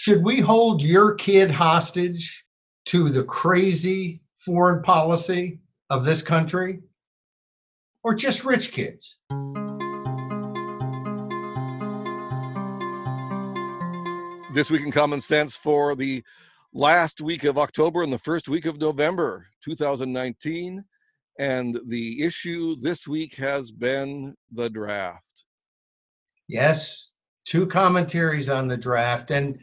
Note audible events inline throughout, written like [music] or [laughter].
should we hold your kid hostage to the crazy foreign policy of this country or just rich kids? This week in Common Sense for the last week of October and the first week of November 2019. And the issue this week has been the draft. Yes, two commentaries on the draft. And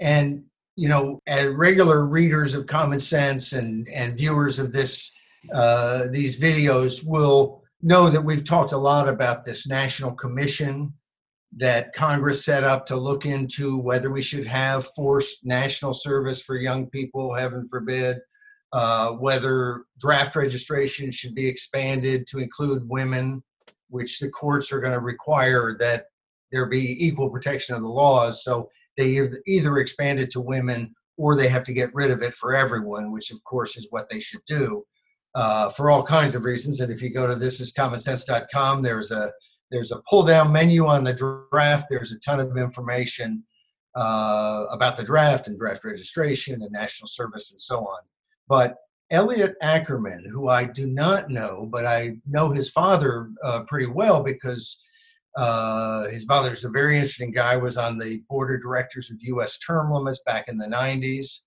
and you know, as regular readers of Common Sense and and viewers of this uh, these videos will know that we've talked a lot about this national commission that Congress set up to look into whether we should have forced national service for young people, heaven forbid, uh, whether draft registration should be expanded to include women, which the courts are going to require that there be equal protection of the laws. So they either expand it to women or they have to get rid of it for everyone, which of course is what they should do uh, for all kinds of reasons. And if you go to thisiscommonsense.com, there's a there's a pull down menu on the draft. There's a ton of information uh, about the draft and draft registration and national service and so on. But Elliot Ackerman, who I do not know, but I know his father uh, pretty well because uh, his father's a very interesting guy, was on the board of directors of U.S. term limits back in the 90s,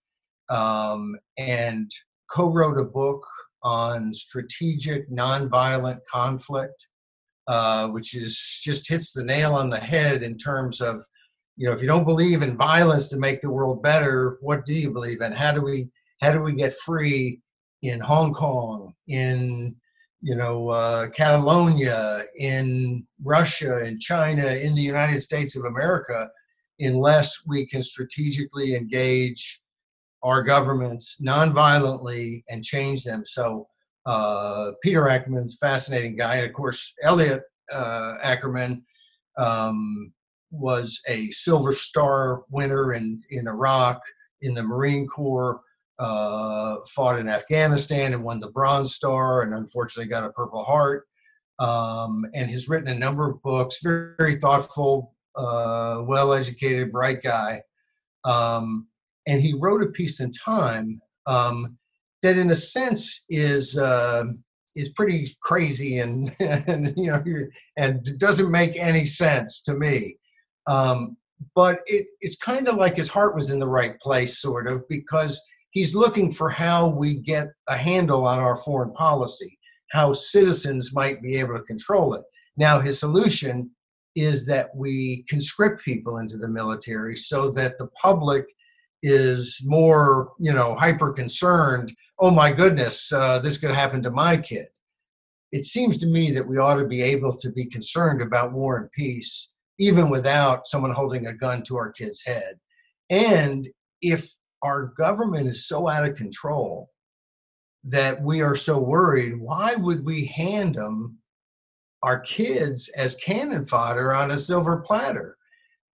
um, and co wrote a book on strategic nonviolent conflict, uh, which is just hits the nail on the head in terms of, you know, if you don't believe in violence to make the world better, what do you believe in? How do we how do we get free in Hong Kong, in you know uh, Catalonia, in Russia, in China, in the United States of America, unless we can strategically engage our governments nonviolently and change them. So uh, Peter Ackerman's fascinating guy, and of course Elliot uh, Ackerman um, was a Silver Star winner in in Iraq in the Marine Corps. Uh, fought in Afghanistan and won the Bronze Star, and unfortunately got a Purple Heart. Um, and has written a number of books. Very, very thoughtful, uh, well-educated, bright guy. Um, and he wrote a piece in Time um, that, in a sense, is uh, is pretty crazy and, [laughs] and you know and doesn't make any sense to me. Um, but it, it's kind of like his heart was in the right place, sort of, because he's looking for how we get a handle on our foreign policy, how citizens might be able to control it. Now, his solution is that we conscript people into the military so that the public is more, you know, hyper concerned. Oh my goodness, uh, this could happen to my kid. It seems to me that we ought to be able to be concerned about war and peace, even without someone holding a gun to our kid's head. And if our government is so out of control that we are so worried, why would we hand them our kids as cannon fodder on a silver platter?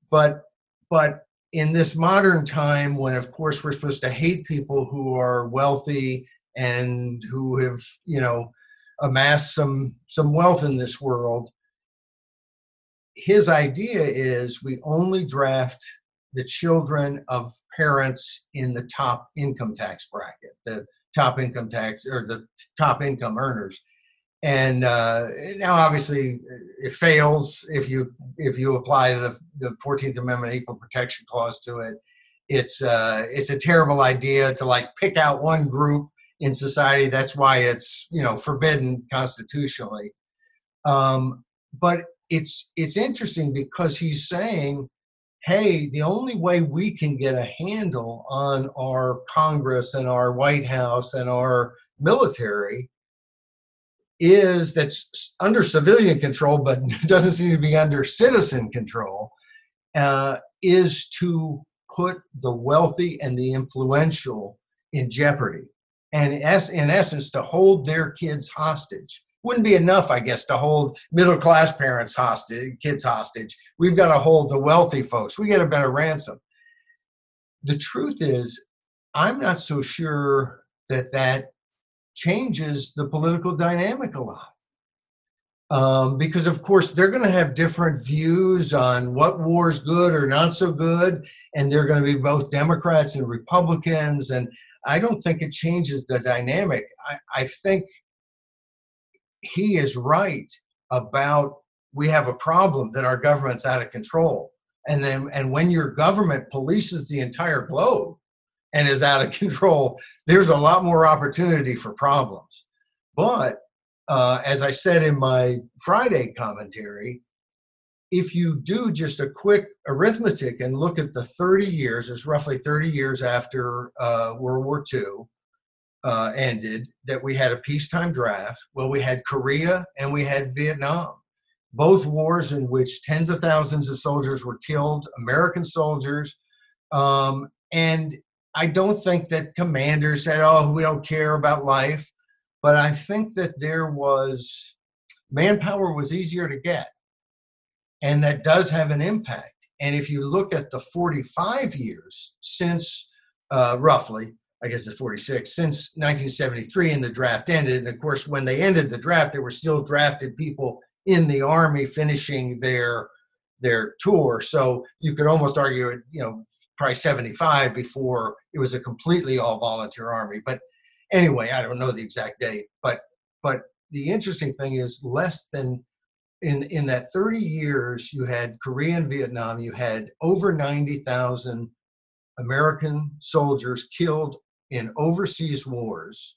But but in this modern time when of course we're supposed to hate people who are wealthy and who have you know amassed some some wealth in this world his idea is we only draft the children of parents in the top income tax bracket the top income tax or the top income earners. And uh, now obviously it fails if you if you apply the the 14th amendment equal protection clause to it. It's uh, it's a terrible idea to like pick out one group in society. That's why it's you know forbidden constitutionally. Um, but it's it's interesting because he's saying hey the only way we can get a handle on our congress and our white house and our military is that's under civilian control but [laughs] doesn't seem to be under citizen control uh, is to put the wealthy and the influential in jeopardy and in essence to hold their kids hostage wouldn't be enough i guess to hold middle class parents hostage kids hostage we've got to hold the wealthy folks we get a better ransom the truth is i'm not so sure that that changes the political dynamic a lot. Um, because of course they're going to have different views on what war is good or not so good, and they're going to be both Democrats and Republicans, and I don't think it changes the dynamic. I, I think he is right about we have a problem that our government's out of control, and then and when your government polices the entire globe and is out of [laughs] control, there's a lot more opportunity for problems. But uh, as I said in my Friday commentary, if you do just a quick arithmetic and look at the 30 years, it's roughly 30 years after uh, World War II uh, ended, that we had a peacetime draft. Well, we had Korea and we had Vietnam, both wars in which tens of thousands of soldiers were killed, American soldiers. Um, and I don't think that commanders said, oh, we don't care about life. But I think that there was manpower was easier to get and that does have an impact. And if you look at the 45 years since, uh, roughly, I guess it's 46, since 1973 and the draft ended, and of course, when they ended the draft, there were still drafted people in the army finishing their their tour. So you could almost argue it, you know, probably 75 before it was a completely all volunteer army. But anyway, I don't know the exact date. But but the interesting thing is less than in in that 30 years, you had Korea and Vietnam. You had over 90,000 American soldiers killed in overseas wars.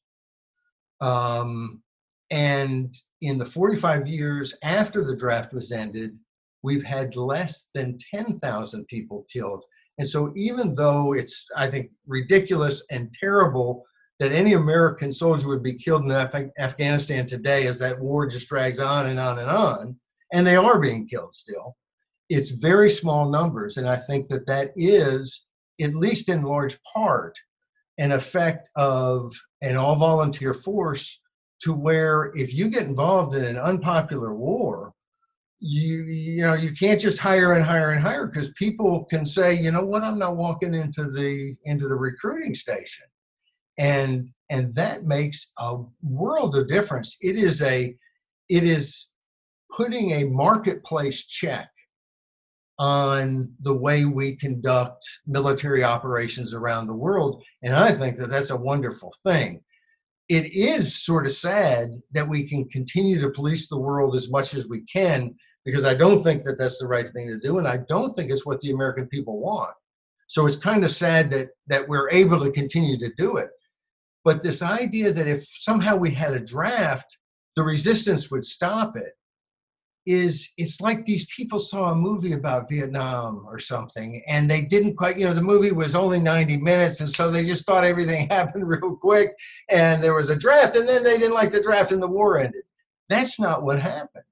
Um, and in the 45 years after the draft was ended, we've had less than 10,000 people killed. And so, even though it's, I think, ridiculous and terrible that any American soldier would be killed in Af- Afghanistan today as that war just drags on and on and on, and they are being killed still. It's very small numbers, and I think that that is, at least in large part, an effect of an all volunteer force to where if you get involved in an unpopular war, you you know you can't just hire and hire and hire because people can say you know what? I'm not walking into the into the recruiting station. And and that makes a world of difference. It is a it is putting a marketplace check on the way we conduct military operations around the world. And i think that that's a wonderful thing. It is sort of sad that we can continue to police the world as much as we can because i don't think that that's the right thing to do and i don't think it's what the american people want. So it's kind of sad that that we're able to continue to do it. But this idea that if somehow we had a draft, the resistance would stop it is it's like these people saw a movie about Vietnam or something and they didn't quite, you know, the movie was only 90 minutes and so they just thought everything [laughs] happened real quick and there was a draft and then they didn't like the draft and the war ended. That's not what happened.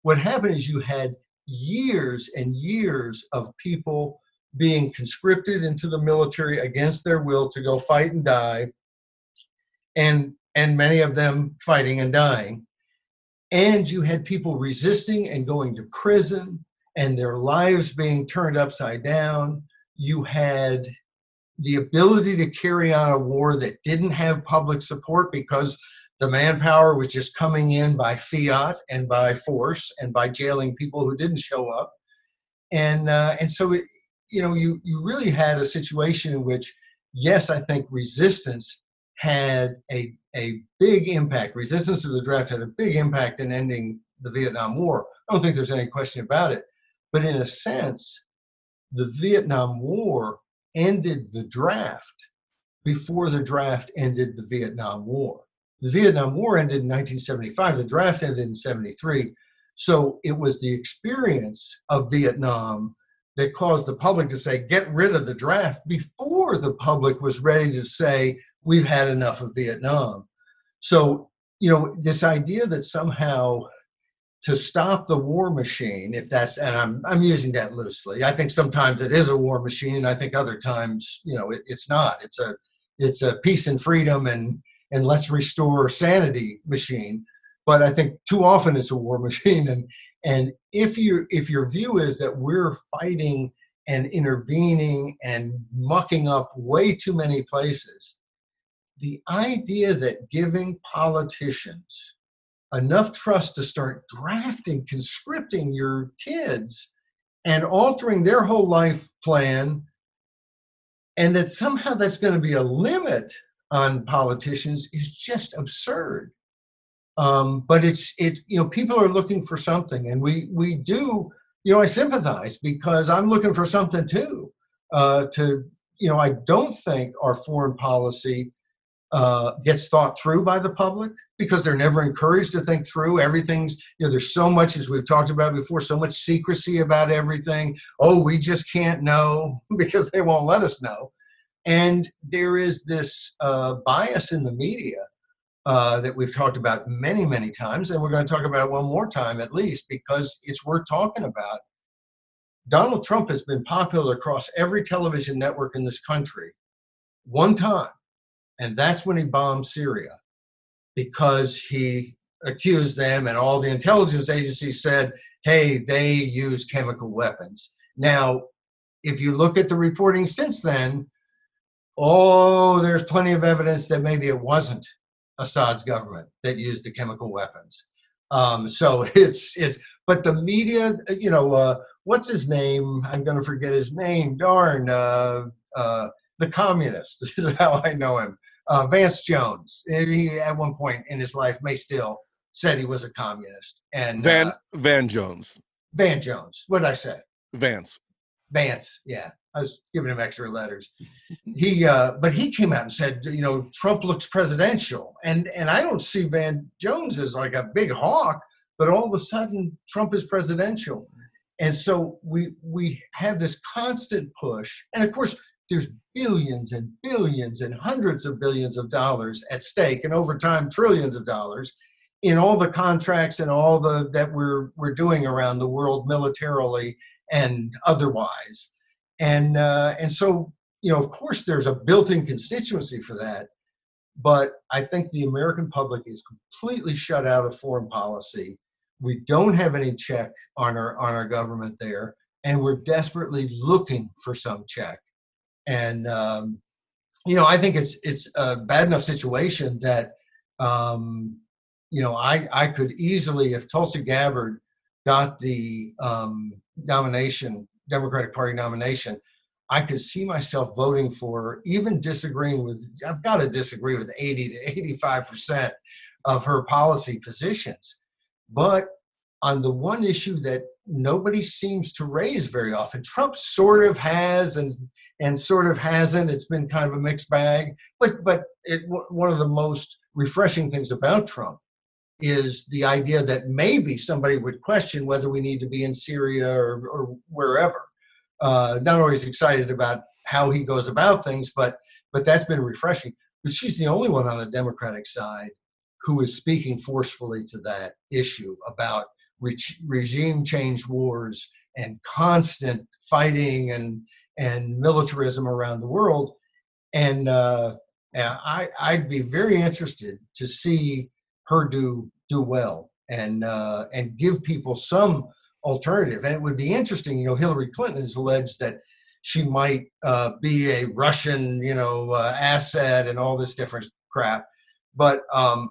What happened is you had years and years of people being conscripted into the military against their will to go fight and die and and many of them fighting and dying and you had people resisting and going to prison and their lives being turned upside down. You had the ability to carry on a war that didn't have public support because the manpower was just coming in by fiat and by force and by jailing people who didn't show up. And uh, and so it, you know you you really had a situation in which yes i think resistance had a, a big impact. Resistance to the draft had a big impact in ending the Vietnam War. I don't think there's any question about it. But in a sense, the Vietnam War ended the draft before the draft ended the Vietnam War. The Vietnam War ended in 1975, the draft ended in 73. So it was the experience of Vietnam that caused the public to say, get rid of the draft before the public was ready to say, we've had enough of Vietnam. So, you know, this idea that somehow to stop the war machine, if that's, and I'm, I'm using that loosely. I think sometimes it is a war machine, and I think other times, you know, it, it's not. It's a, it's a peace and freedom and and let's restore sanity machine. But I think too often it's a war [laughs] machine, and and if you if your view is that we're fighting and intervening and mucking up way too many places, the idea that giving politicians enough trust to start drafting, conscripting your kids and altering their whole life plan, and that somehow that's going to be a limit on politicians is just absurd. Um, but it's it you know people are looking for something, and we we do you know I sympathize because I'm looking for something too. Uh, to you know I don't think our foreign policy uh, gets thought through by the public because they're never encouraged to think through everything's you know there's so much as we've talked about before so much secrecy about everything. Oh we just can't know [laughs] because they won't let us know. And there is this uh, bias in the media uh, that we've talked about many many times and we're going to talk about it one more time at least because it's worth talking about. Donald trump has been popular across every television network in this country one time and that's when he bombed Syria because he accused them, and all the intelligence agencies said, hey, they use chemical weapons. Now, if you look at the reporting since then, oh, there's plenty of evidence that maybe it wasn't Assad's government that used the chemical weapons. Um, so [laughs] it's it's but the media, you know, uh, what's his name? I'm going to forget his name. Darn, uh, uh, the communist [laughs] is how I know him uh, Vance Jones. He at one point in his life may still said he was a communist. And Van uh, Van Jones. Van Jones. What did I say? Vance. Vance. Yeah, I was giving him extra letters. He, uh, but he came out and said, you know, Trump looks presidential, and and I don't see Van Jones as like a big hawk, but all of a sudden Trump is presidential. And so we we have this constant push, and of course there's billions and billions and hundreds of billions of dollars at stake and over time trillions of dollars in all the contracts and all the that we're we're doing around the world militarily and otherwise. And uh, and so you know of course there's a built-in constituency for that but i think the american public is completely shut out of foreign policy. We don't have any check on our on our government there and we're desperately looking for some check and um, you know I think it's it's a bad enough situation that um, you know I I could easily if Tulsi Gabbard got the um, nomination Democratic Party nomination I could see myself voting for even disagreeing with I've got to disagree with 80 to 85 percent of her policy positions. But on the one issue that nobody seems to raise very often. Trump sort of has and and sort of hasn't. It's been kind of a mixed bag. But but it, one of the most refreshing things about Trump is the idea that maybe somebody would question whether we need to be in Syria or, or wherever. Uh, not always excited about how he goes about things, but but that's been refreshing. But she's the only one on the Democratic side who is speaking forcefully to that issue about re- regime change wars and constant fighting and and militarism around the world. And uh, I, I'd be very interested to see her do do well and uh, and give people some alternative. And it would be interesting. You know, Hillary Clinton has alleged that she might uh, be a Russian, you know, uh, asset and all this different crap. But um,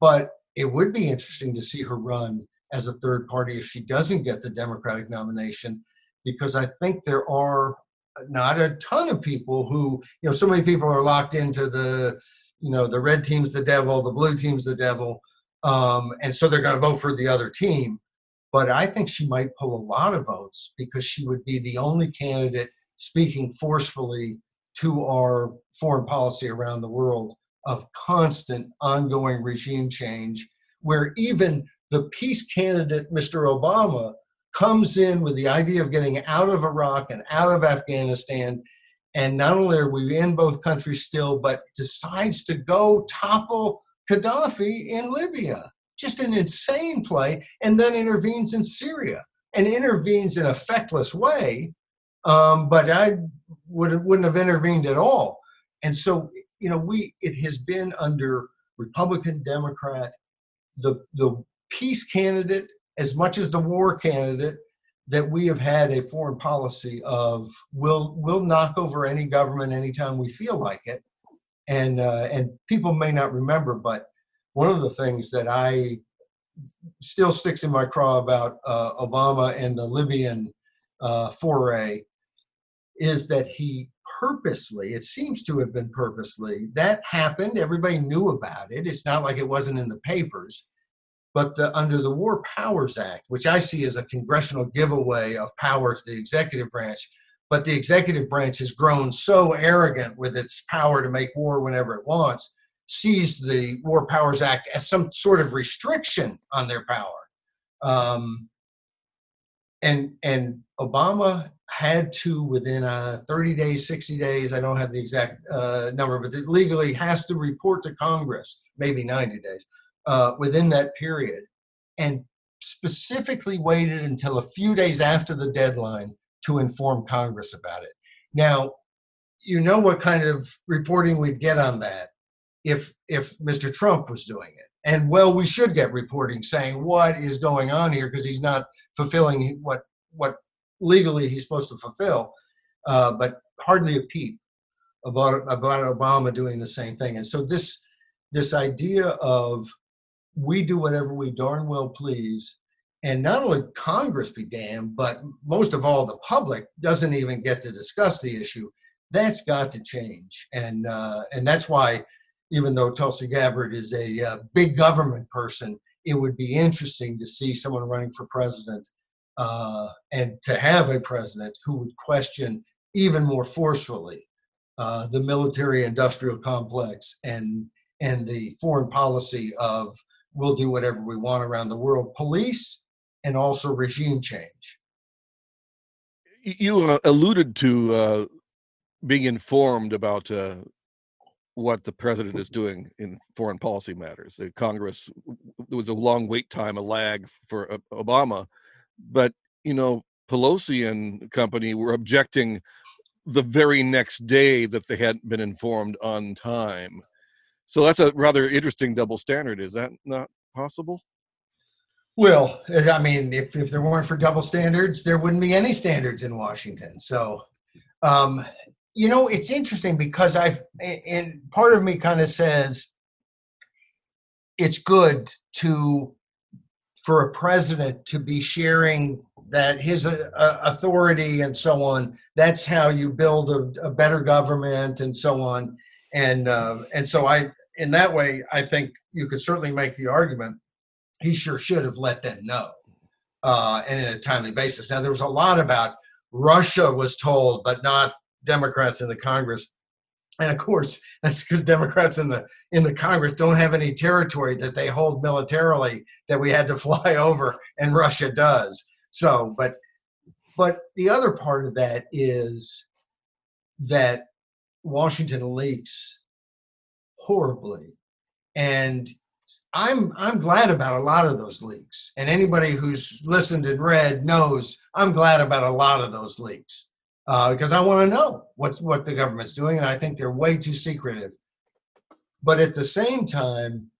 but it would be interesting to see her run as a third party if she doesn't get the Democratic nomination, because I think there are not a ton of people who, you know, so many people are locked into the, you know, the red team's the devil, the blue team's the devil, um, and so they're going to vote for the other team. But I think she might pull a lot of votes because she would be the only candidate speaking forcefully to our foreign policy around the world of constant ongoing regime change, where even the peace candidate, Mr. Obama, comes in with the idea of getting out of Iraq and out of Afghanistan. And not only are we in both countries still, but decides to go topple Gaddafi in Libya. Just an insane play, and then intervenes in Syria and intervenes in a feckless way. Um, but I would, wouldn't have intervened at all. And so, you know, we it has been under Republican, Democrat, the the peace candidate as much as the war candidate that we have had a foreign policy of we'll we'll knock over any government anytime we feel like it and uh, and people may not remember but one of the things that i still sticks in my craw about uh, Obama and the Libyan uh, foray is that he purposely, it seems to have been purposely, that happened. Everybody knew about it. It's not like it wasn't in the papers. But the, under the War Powers Act, which I see as a congressional giveaway of power to the executive branch, but the executive branch has grown so arrogant with its power to make war whenever it wants, sees the War Powers Act as some sort of restriction on their power. Um, and and Obama had to within uh, 30 days, 60 days, I don't have the exact uh, number, but it legally has to report to Congress, maybe 90 days, uh, within that period, and specifically waited until a few days after the deadline to inform Congress about it. Now, you know what kind of reporting we'd get on that if if Mr. Trump was doing it. And well, we should get reporting saying what is going on here because he's not fulfilling what what legally he's supposed to fulfill, uh, but hardly a peep about about Obama doing the same thing. And so this this idea of we do whatever we darn well please, and not only Congress be damned, but most of all the public doesn't even get to discuss the issue. That's got to change, and uh, and that's why, even though Tulsi Gabbard is a uh, big government person, it would be interesting to see someone running for president uh, and to have a president who would question even more forcefully uh, the military industrial complex and and the foreign policy of we'll do whatever we want around the world police and also regime change you uh, alluded to uh, being informed about uh, what the president is doing in foreign policy matters the congress there was a long wait time a lag for obama but you know Pelosi and company were objecting the very next day that they hadn't been informed on time. So that's a rather interesting double standard. Is that not possible? Well, I mean, if, if there weren't for double standards, there wouldn't be any standards in Washington. So, um, you know, it's interesting because I've, and part of me kind of says it's good to for a president to be sharing that his uh, authority and so on that's how you build a, a better government and so on and uh, and so i in that way i think you could certainly make the argument he sure should have let them know uh, and in a timely basis. Now there was a lot about russia was told but not democrats in the congress. And of course [laughs] that's because democrats in the in the congress don't have any territory that they hold militarily that we had to [laughs] fly over and russia does. So but but the other part of that is that washington leaks horribly. And i'm i'm glad about a lot of those leaks. And anybody who's listened and read knows i'm glad about a lot of those leaks uh, because I want to know what's what the government's doing, and I think they're way too secretive. But at the same time,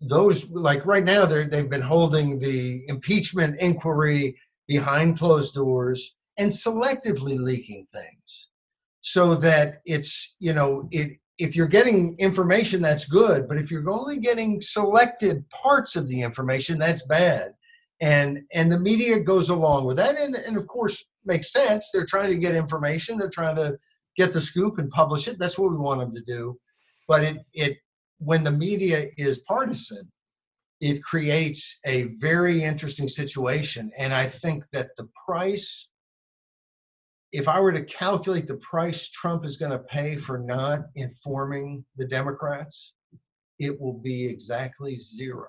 those like right now they they've been holding the impeachment inquiry behind closed doors and selectively leaking things, so that it's you know it if you're getting information that's good, but if you're only getting selected parts of the information that's bad. And and the media goes along with that and, and of course makes sense. They're trying to get information they're trying to get the scoop and publish it that's what we want them to do. But it it when the media is partisan it creates a very interesting situation and i think that the price if i were to calculate the price trump is going to pay for not informing the democrats it will be exactly zero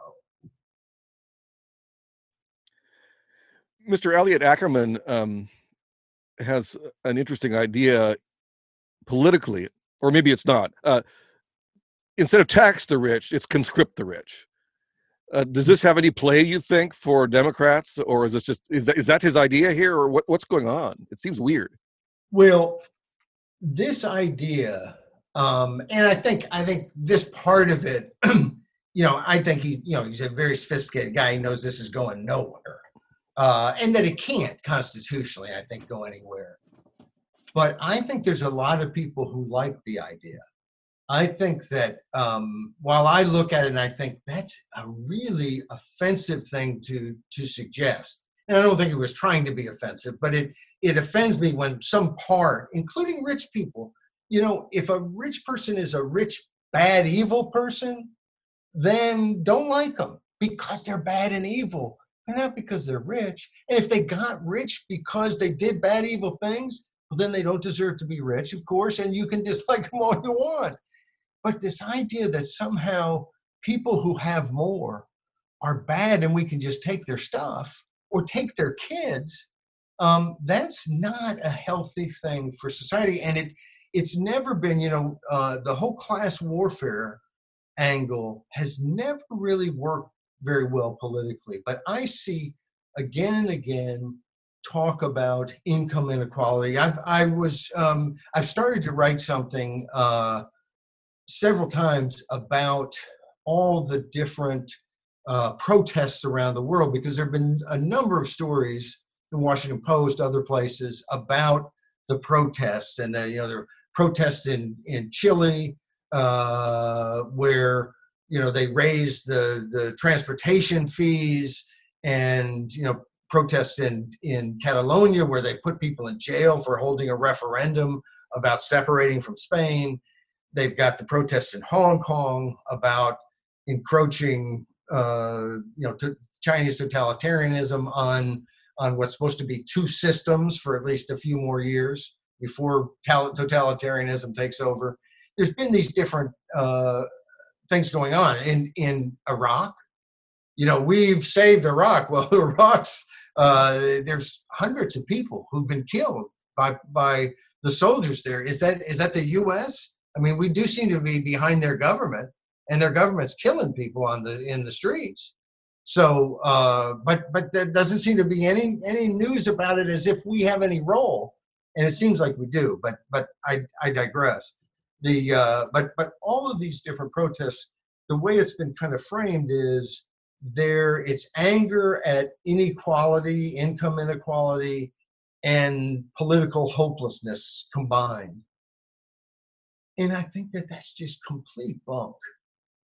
Mr. Elliot Ackerman um, has an interesting idea politically, or maybe it's not. Uh, instead of tax the rich, it's conscript the rich. Uh, does this have any play, you think, for Democrats, or is this just is that is that his idea here, or what, what's going on? It seems weird. Well, this idea, um, and I think I think this part of it, [clears throat] you know, I think he, you know, he's a very sophisticated guy. He knows this is going nowhere uh, and that it can't constitutionally, I think, go anywhere. But I think there's a lot of people who like the idea I think that um, while I look at it and I think that's a really offensive thing to to suggest, and I don't think it was trying to be offensive, but it it offends me when some part, including rich people, you know, if a rich person is a rich, bad, evil person, then don't like them because they're bad and evil, and not because they're rich. And if they got rich because they did bad, evil things, well, then they don't deserve to be rich, of course, and you can dislike them all you want. But this idea that somehow people who have more are bad and we can just take their stuff or take their kids, um, that's not a healthy thing for society. And it it's never been, you know, uh, the whole class warfare angle has never really worked very well politically. But I see again and again talk about income inequality. I've I was um, I've started to write something uh, several times about all the different uh, protests around the world because there have been a number of stories in Washington Post, other places about the protests, and uh, you know are protests in in Chile uh, where you know they raised the the transportation fees, and you know protests in in Catalonia where they put people in jail for holding a referendum about separating from Spain they've got the protests in Hong Kong about encroaching, uh, you know, to Chinese totalitarianism on on what's supposed to be two systems for at least a few more years before totalitarianism takes over. There's been these different uh, things going on in in Iraq. You know, we've saved Iraq. [laughs] Well, Iraq's uh, there's hundreds of people who've been killed by by the soldiers there. Is that is that the U.S.? I mean, we do seem to be behind their government, and their government's killing people on the in the streets. So, uh, but but there doesn't seem to be any any news about it as if we have any role, and it seems like we do. But but I I digress. The uh, but but all of these different protests, the way it's been kind of framed is there it's anger at inequality, income inequality, and political hopelessness combined. And I think that that's just complete bunk,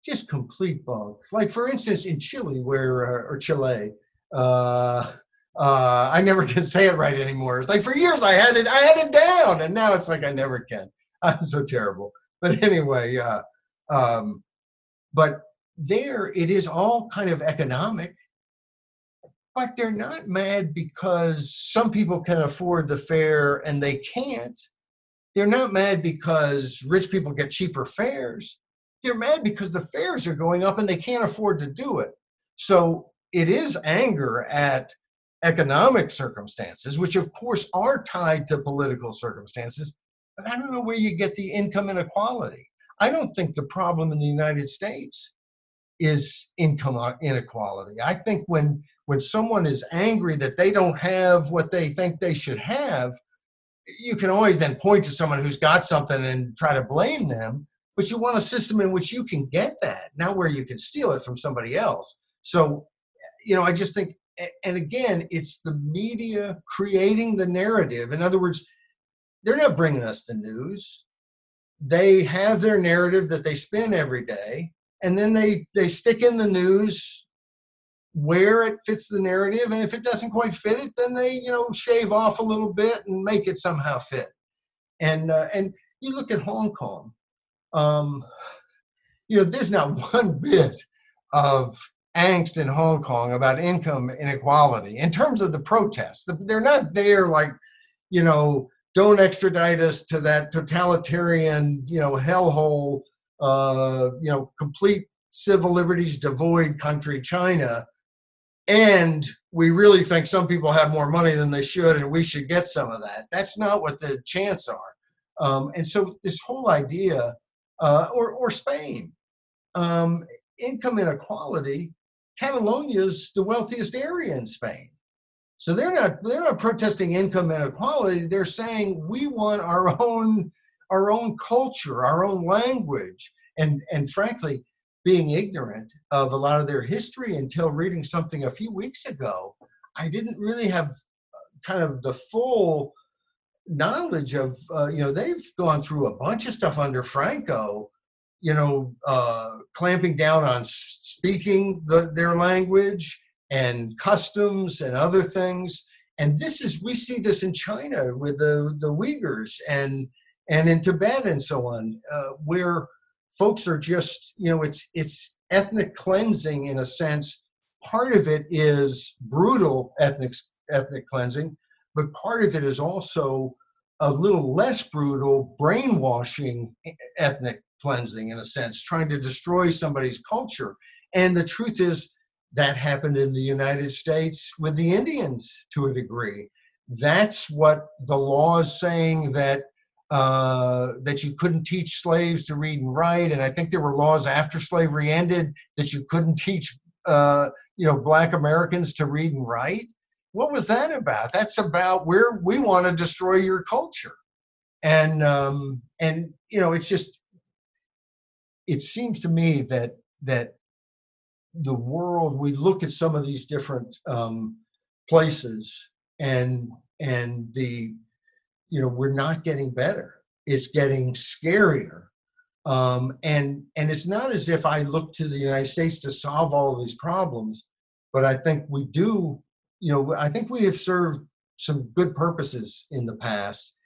just complete bunk. Like for instance, in Chile, where uh, or Chile, uh, uh, I never [laughs] can say it right anymore. It's like for years I had it, I had it down, and now it's like I never can. [laughs] I'm so terrible. But anyway, uh, um, but there it is all kind of economic. But they're not mad because some people can afford the fare and they can't they're not mad because rich people get cheaper fares. They're mad because the fares are going up and they can't afford to do it. So it is anger at economic circumstances, which of course are tied to political circumstances. But I don't know where you get the income inequality. I don't think the problem in the United States is income uh, inequality. I think when when someone is angry that they don't have what they think they should have, you can always then point to someone who's got something and try to blame them but you want a system in which you can get that not where you can steal it from somebody else. So you know i just think and again it's the media creating the narrative. In other words they're not bringing us the news. They have their narrative that they spin every day and then they they stick in the news where it fits the narrative and if it doesn't quite fit it then they you know shave off a little bit and make it somehow fit. And uh, and you look at hong kong um, you know there's not [laughs] one bit of angst in hong kong about income inequality in terms of the protests. They're not there like you know don't extradite us to that totalitarian you know hellhole uh, you know complete civil liberties devoid country china and we really think some people have more money than they should and we should get some of that. That's not what the chants are. Um, and so this whole idea uh, or, or spain um, income inequality catalonia is the wealthiest area in spain. So they're not they're not protesting income inequality. They're saying we want our own our own culture our own language. And and frankly being ignorant of a lot of their history until reading something a few weeks ago. I didn't really have uh, kind of the full knowledge of, uh, you know, they've gone through a bunch of stuff under Franco you know, uh, clamping down on speaking the, their language and customs and other things. And this is we see this in China with the the Uyghurs and and in Tibet and so on, uh, where folks are just you know it's it's ethnic cleansing in a sense. Part of it is brutal ethnic ethnic cleansing, but part of it is also a little less brutal brainwashing ethnic cleansing in a sense, trying to destroy somebody's culture. And the truth is, that happened in the United States with the Indians to a degree. That's what the law is saying that uh, that you couldn't teach slaves to read and write, and I think there were laws after slavery ended that you couldn't teach uh, you know Black Americans to read and write. What was that about? That's about where we want to destroy your culture, and um, and you know it's just it seems to me that that the world we look at some of these different um, places and and the you know we're not getting better it's getting scarier um, and and it's not as if i look to the united states to solve all of these problems but i think we do you know i think we have served some good purposes in the past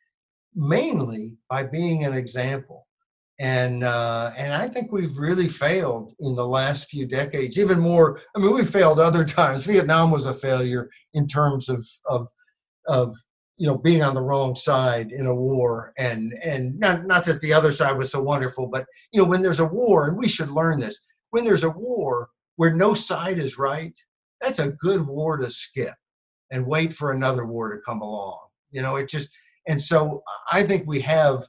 mainly by being an example and uh, and I think we've really failed in the last few decades. Even more, I mean, we failed other [laughs] times. Vietnam was a failure in terms of of of you know being on the wrong side in a war, and and not not that the other side was so wonderful, but you know when there's a war, and we should learn this. When there's a war where no side is right, that's a good war to skip and wait for another war to come along. You know, it just and so I think we have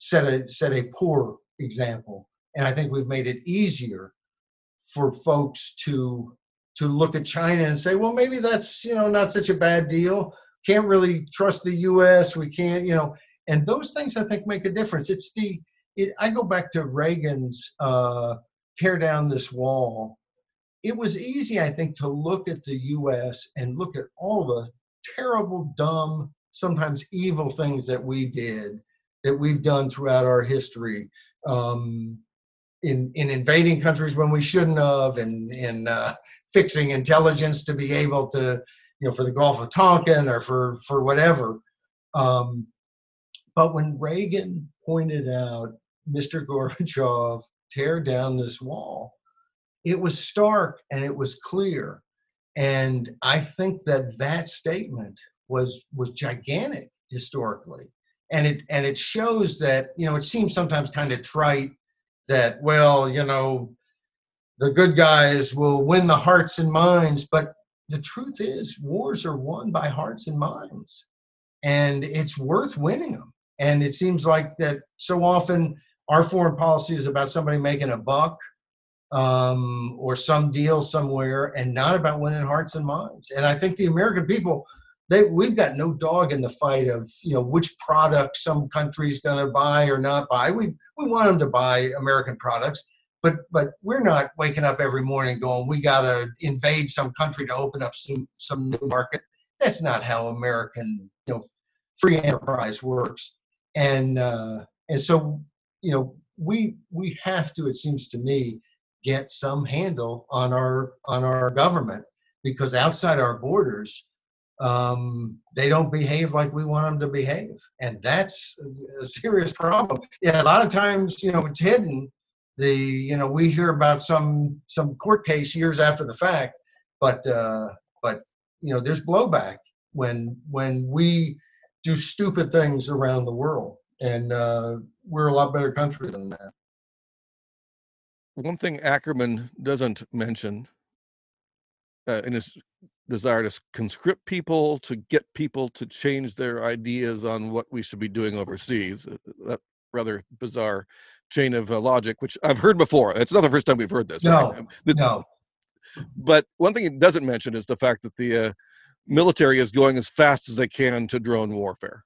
set a set a poor example, and I think we've made it easier for folks to to look at China and say, well, maybe that's you know not such a bad deal. Can't really trust the U.S. We can't, you know, and those things I think make a difference. It's the it, I go back to Reagan's uh, tear down this wall. It was easy, I think, to look at the U.S. and look at all the terrible, dumb, sometimes evil things that we did that we've done throughout our history um, in in invading countries when we shouldn't have, and in uh, fixing intelligence to be able to, you know, for the Gulf of Tonkin or for for whatever. Um, but when Reagan pointed out, Mr. Gorbachev, tear down this wall, it was stark and it was clear. And I think that that statement was was gigantic historically and it and it shows that you know it seems sometimes kind of trite that well you know the good guys will win the hearts and minds but the truth is wars are won by hearts and minds and it's worth winning them and it seems like that so often our foreign policy is about somebody making a buck um, or some deal somewhere and not about winning hearts and minds. And i think the american people they we've got no dog in the fight of you know which product some country's going to buy or not buy. We we want them to buy American products, but but we're not waking up every morning going we got to invade some country to open up some some new market. That's not how American you know free enterprise works. And uh, and so you know we we have to it seems to me get some handle on our on our government because outside our borders um, they don't behave like we want them to behave, and that's a serious problem. Yeah, a lot of times, you know, it's hidden. The you know we hear about some some court case years after the fact, but uh, but you know there's blowback when when we do stupid things around the world, and uh, we're a lot better country than that. One thing Ackerman doesn't mention uh, in his desire to conscript people to get people to change their ideas on what we should be doing overseas uh, that rather bizarre chain of uh, logic which i've heard before it's not the first time we've heard this no, right? no. but one thing it doesn't mention is the fact that the uh, military is going as fast as they can to drone warfare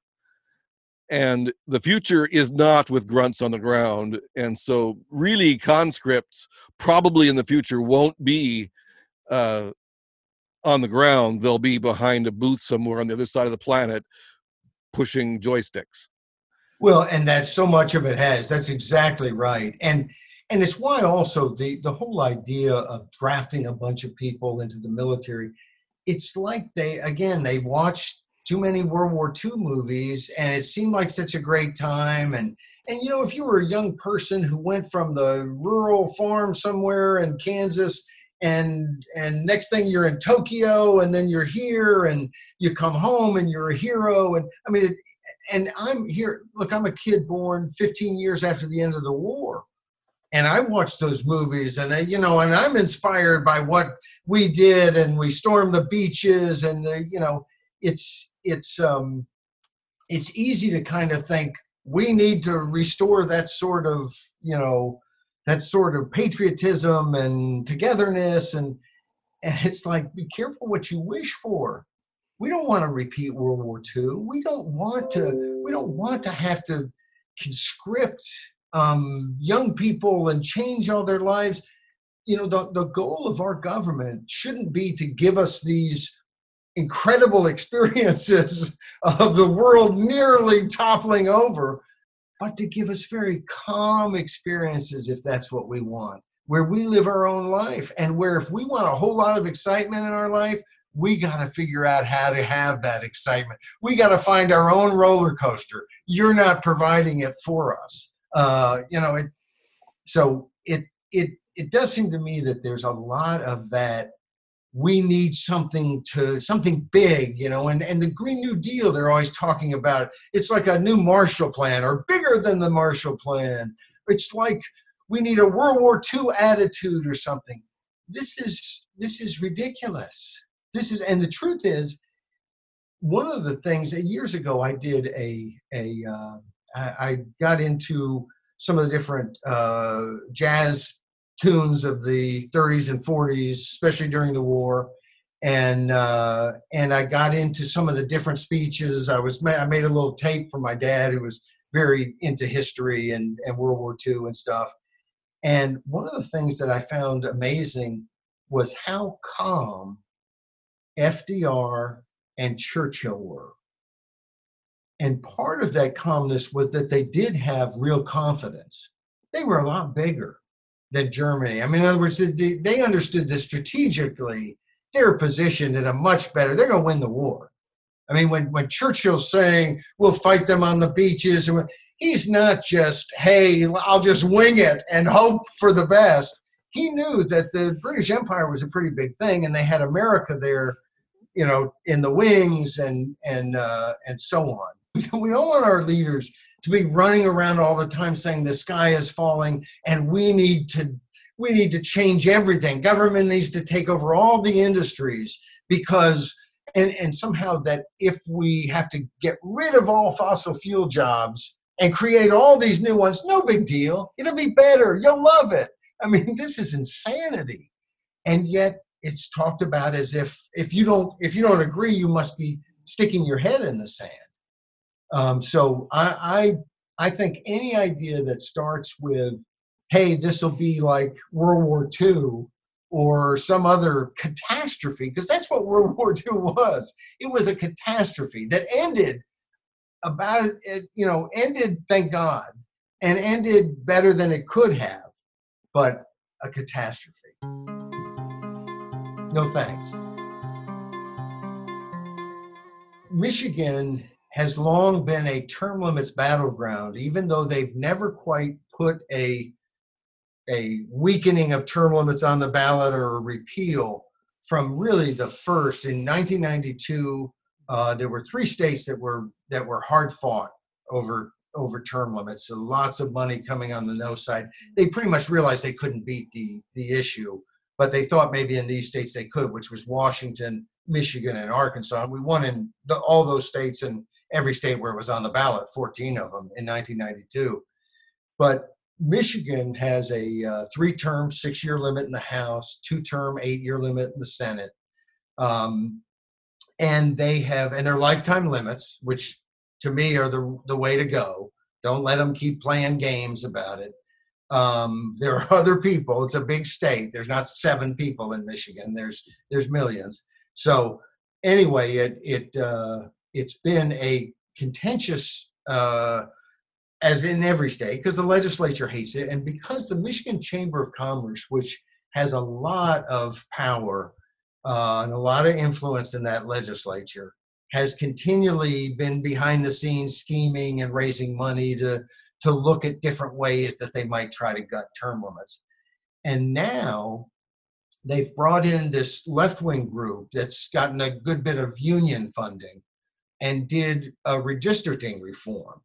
and the future is not with grunts on the ground and so really conscripts probably in the future won't be uh, on the ground, they'll be behind a booth somewhere on the other side of the planet pushing joysticks. Well, and that's so much of it has. That's exactly right. And and it's why also the the whole idea of drafting a bunch of people into the military, it's like they again they watched too many World War II movies and it seemed like such a great time and and you know if you were a young person who went from the rural farm somewhere in Kansas and and next thing you're in Tokyo and then you're here and you come home and you're a hero and I mean it, and I'm here look I'm a kid born 15 years after the end of the war. And I watch those movies and I, you know and I'm inspired by what we did and we stormed the beaches and the, you know it's it's um it's easy to kind of think we need to restore that sort of you know that sort of patriotism and togetherness and and it's like be careful what you wish for we don't want to repeat world war ii we don't want to we don't want to have to conscript um, young people and change all their lives. You know the, the goal of our government shouldn't be to give us these incredible [laughs] experiences of the world nearly toppling over but to give us very calm experiences if that's what we want, where we live our own life. And where if we want a whole lot of excitement in our life, we got to figure out how to have that excitement. We got to find our own roller coaster. You're not providing it for us. Uh, you know, it, so it it it does seem to me that there's a lot of that we need something to something big you know and and the green new deal they're always talking about it's like a new marshall plan or bigger than the marshall plan it's like we need a world war ii attitude or something this is this is ridiculous this is and the truth is one of the things that years ago i did a a uh, I, I got into some of the different uh, jazz tunes of the 30s and 40s, especially during the war. And uh, and I got into some of the different speeches. I was I made a little tape for my dad, who was very into history and, and World War II and stuff. And one of the things that I found amazing was how calm FDR and Churchill were. And part of that calmness was that they did have real confidence. They were a lot bigger than Germany. I mean, in other words, they, they understood that strategically they're positioned in a much better. They're going to win the war. I mean, when when Churchill's saying we'll fight them on the beaches, he's not just hey, I'll just wing it and hope for the best. He knew that the British Empire was a pretty big thing, and they had America there, you know, in the wings and and uh, and so on. [laughs] We don't want our leaders to be running around all the time saying the sky is falling and we need to we need to change everything. Government needs to take over all the industries because and and somehow that if we have to get rid of all fossil fuel jobs and create all these new ones no big deal. It'll be better. You'll love it. I mean [laughs] this is insanity. And yet it's talked about as if if you don't if you don't agree you must be sticking your head in the sand um, so I, I I think any idea that starts with, hey, this will be like World War II or some other catastrophe, because that's what World [laughs] War II was. It was a catastrophe that ended about it, you know, ended, thank God, and ended better than it could have, but a catastrophe. No thanks. Michigan has long been a term limits battleground, even though they've never quite put a a weakening of term limits on the ballot or a repeal from really the first. In 1992 uh, there were three states that were that were hard fought over over term limits. So lots of money coming on the no side. They pretty much realized they couldn't beat the the issue but they thought maybe in these states they could which was washington michigan and arkansas and we won in the, all those states and every state where it was on the ballot, 14 of them in 1992. But Michigan has a uh, three term, six year limit in the House, two term, eight year limit in the Senate. Um, and they have, and their lifetime limits, which to me are the, the way to go. Don't let them keep playing games about it. Um, there are [laughs] other people. It's a big state. There's not seven people in Michigan. There's there's millions. So anyway, it it uh, it's been a contentious uh, as in every state, because the legislature hates it, and because the Michigan Chamber of Commerce, which has a lot of power uh, and a lot of influence in that legislature, has continually been behind the scenes scheming and raising money to to look at different ways that they might try to gut term limits. And now they've brought in this left wing group that's gotten a good bit of union funding and did a redistricting reform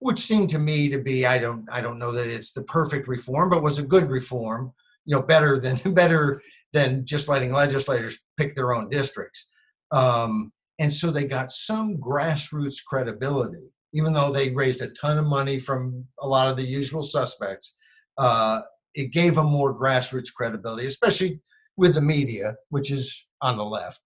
which seemed to me to be i don't i don't know that it's the perfect reform but was a good reform you know better than [laughs] better than just letting legislators pick their own districts um, and so they got some grassroots credibility even though they raised a ton of money from a lot of the usual suspects uh, it gave them more grassroots credibility especially with the media which is on the left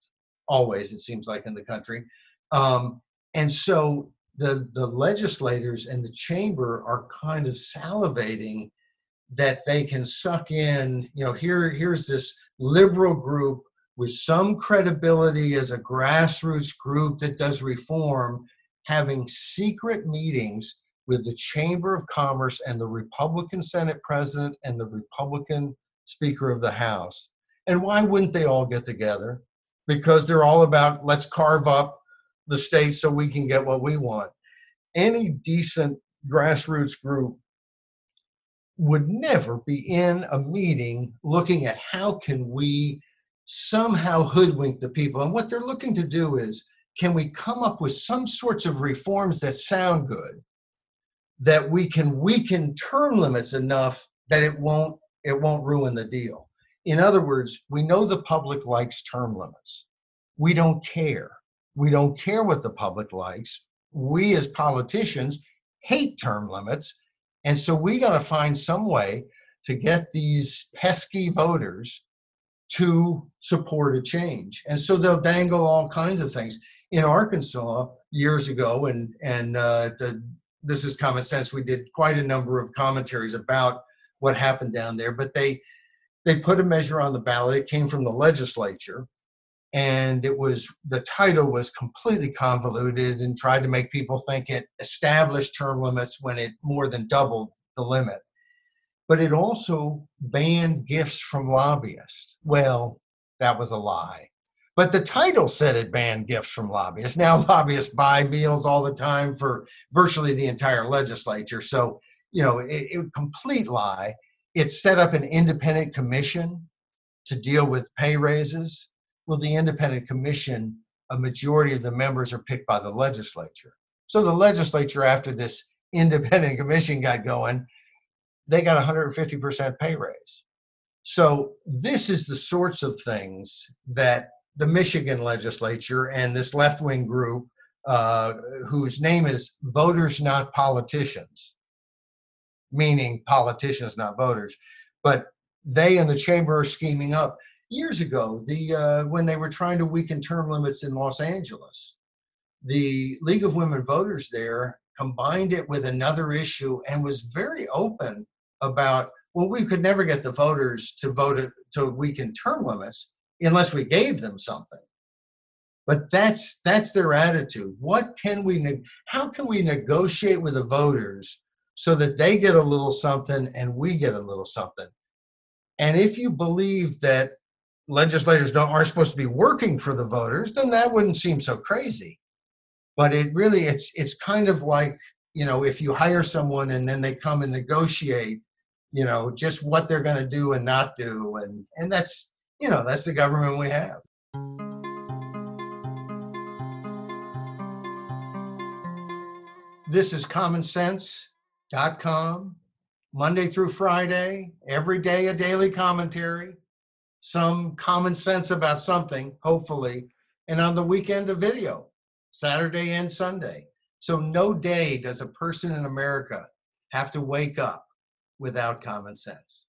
always it seems like in the country. Um, and so the the legislators and the chamber are kind of salivating that they can suck in you know here here's this liberal group with some credibility as a grassroots group that does reform having secret meetings with the chamber of commerce and the republican senate president and the republican speaker of the house. And why wouldn't they all get together? Because they're all about let's carve up the state so we can get what we want. Any decent grassroots group would never be in a meeting looking at how can we somehow hoodwink the people. And what they're looking to do is can we come up with some sorts of reforms that sound good that we can weaken term limits enough that it won't it won't ruin the deal in other words we know the public likes term limits we don't care we don't care what the public likes. We as politicians hate term limits. And so we got to find some way to get these pesky voters to support a change. And so they'll dangle all kinds of things. In Arkansas years ago, and and uh, the, this is common sense. We did quite a number of commentaries about what happened down there, but they they put a measure on the ballot. It came from the legislature, and it was the title was completely convoluted and tried to make people think it established term limits when it more than doubled the limit but it also banned gifts from lobbyists well that was a lie but the title said it banned gifts from lobbyists now [laughs] lobbyists buy meals all the time for virtually the entire legislature so you know it, it complete lie it set up an independent commission to deal with pay raises well, the independent commission, a majority of the members are picked by the legislature. So the legislature, after this [laughs] independent commission got going, they got 150% pay raise. So this is the sorts of things that the Michigan legislature and this left wing group, uh, whose name is Voters Not Politicians, meaning politicians, not voters, but they and the chamber are scheming up. Years ago, the uh, when they were trying to weaken term limits in Los Angeles, the League of Women Voters there combined it with another issue and was very open about well, we could never get the voters to vote to weaken term limits unless we gave them something. But that's that's their attitude. What can we? How can we negotiate with the voters so that they get a little something and we get a little something? And if you believe that legislators don't aren't supposed to be working for the voters, then that wouldn't seem so crazy. But it really it's it's kind of like you know if you hire someone and then they come and negotiate, you know just what they're going to do and not do, and and that's you know that's the government we have. This is commonsense.com, Monday through Friday, every day a daily commentary some common sense about something, hopefully, and on the weekend a video, Saturday and Sunday. So no day does a person in America have to wake up without common sense.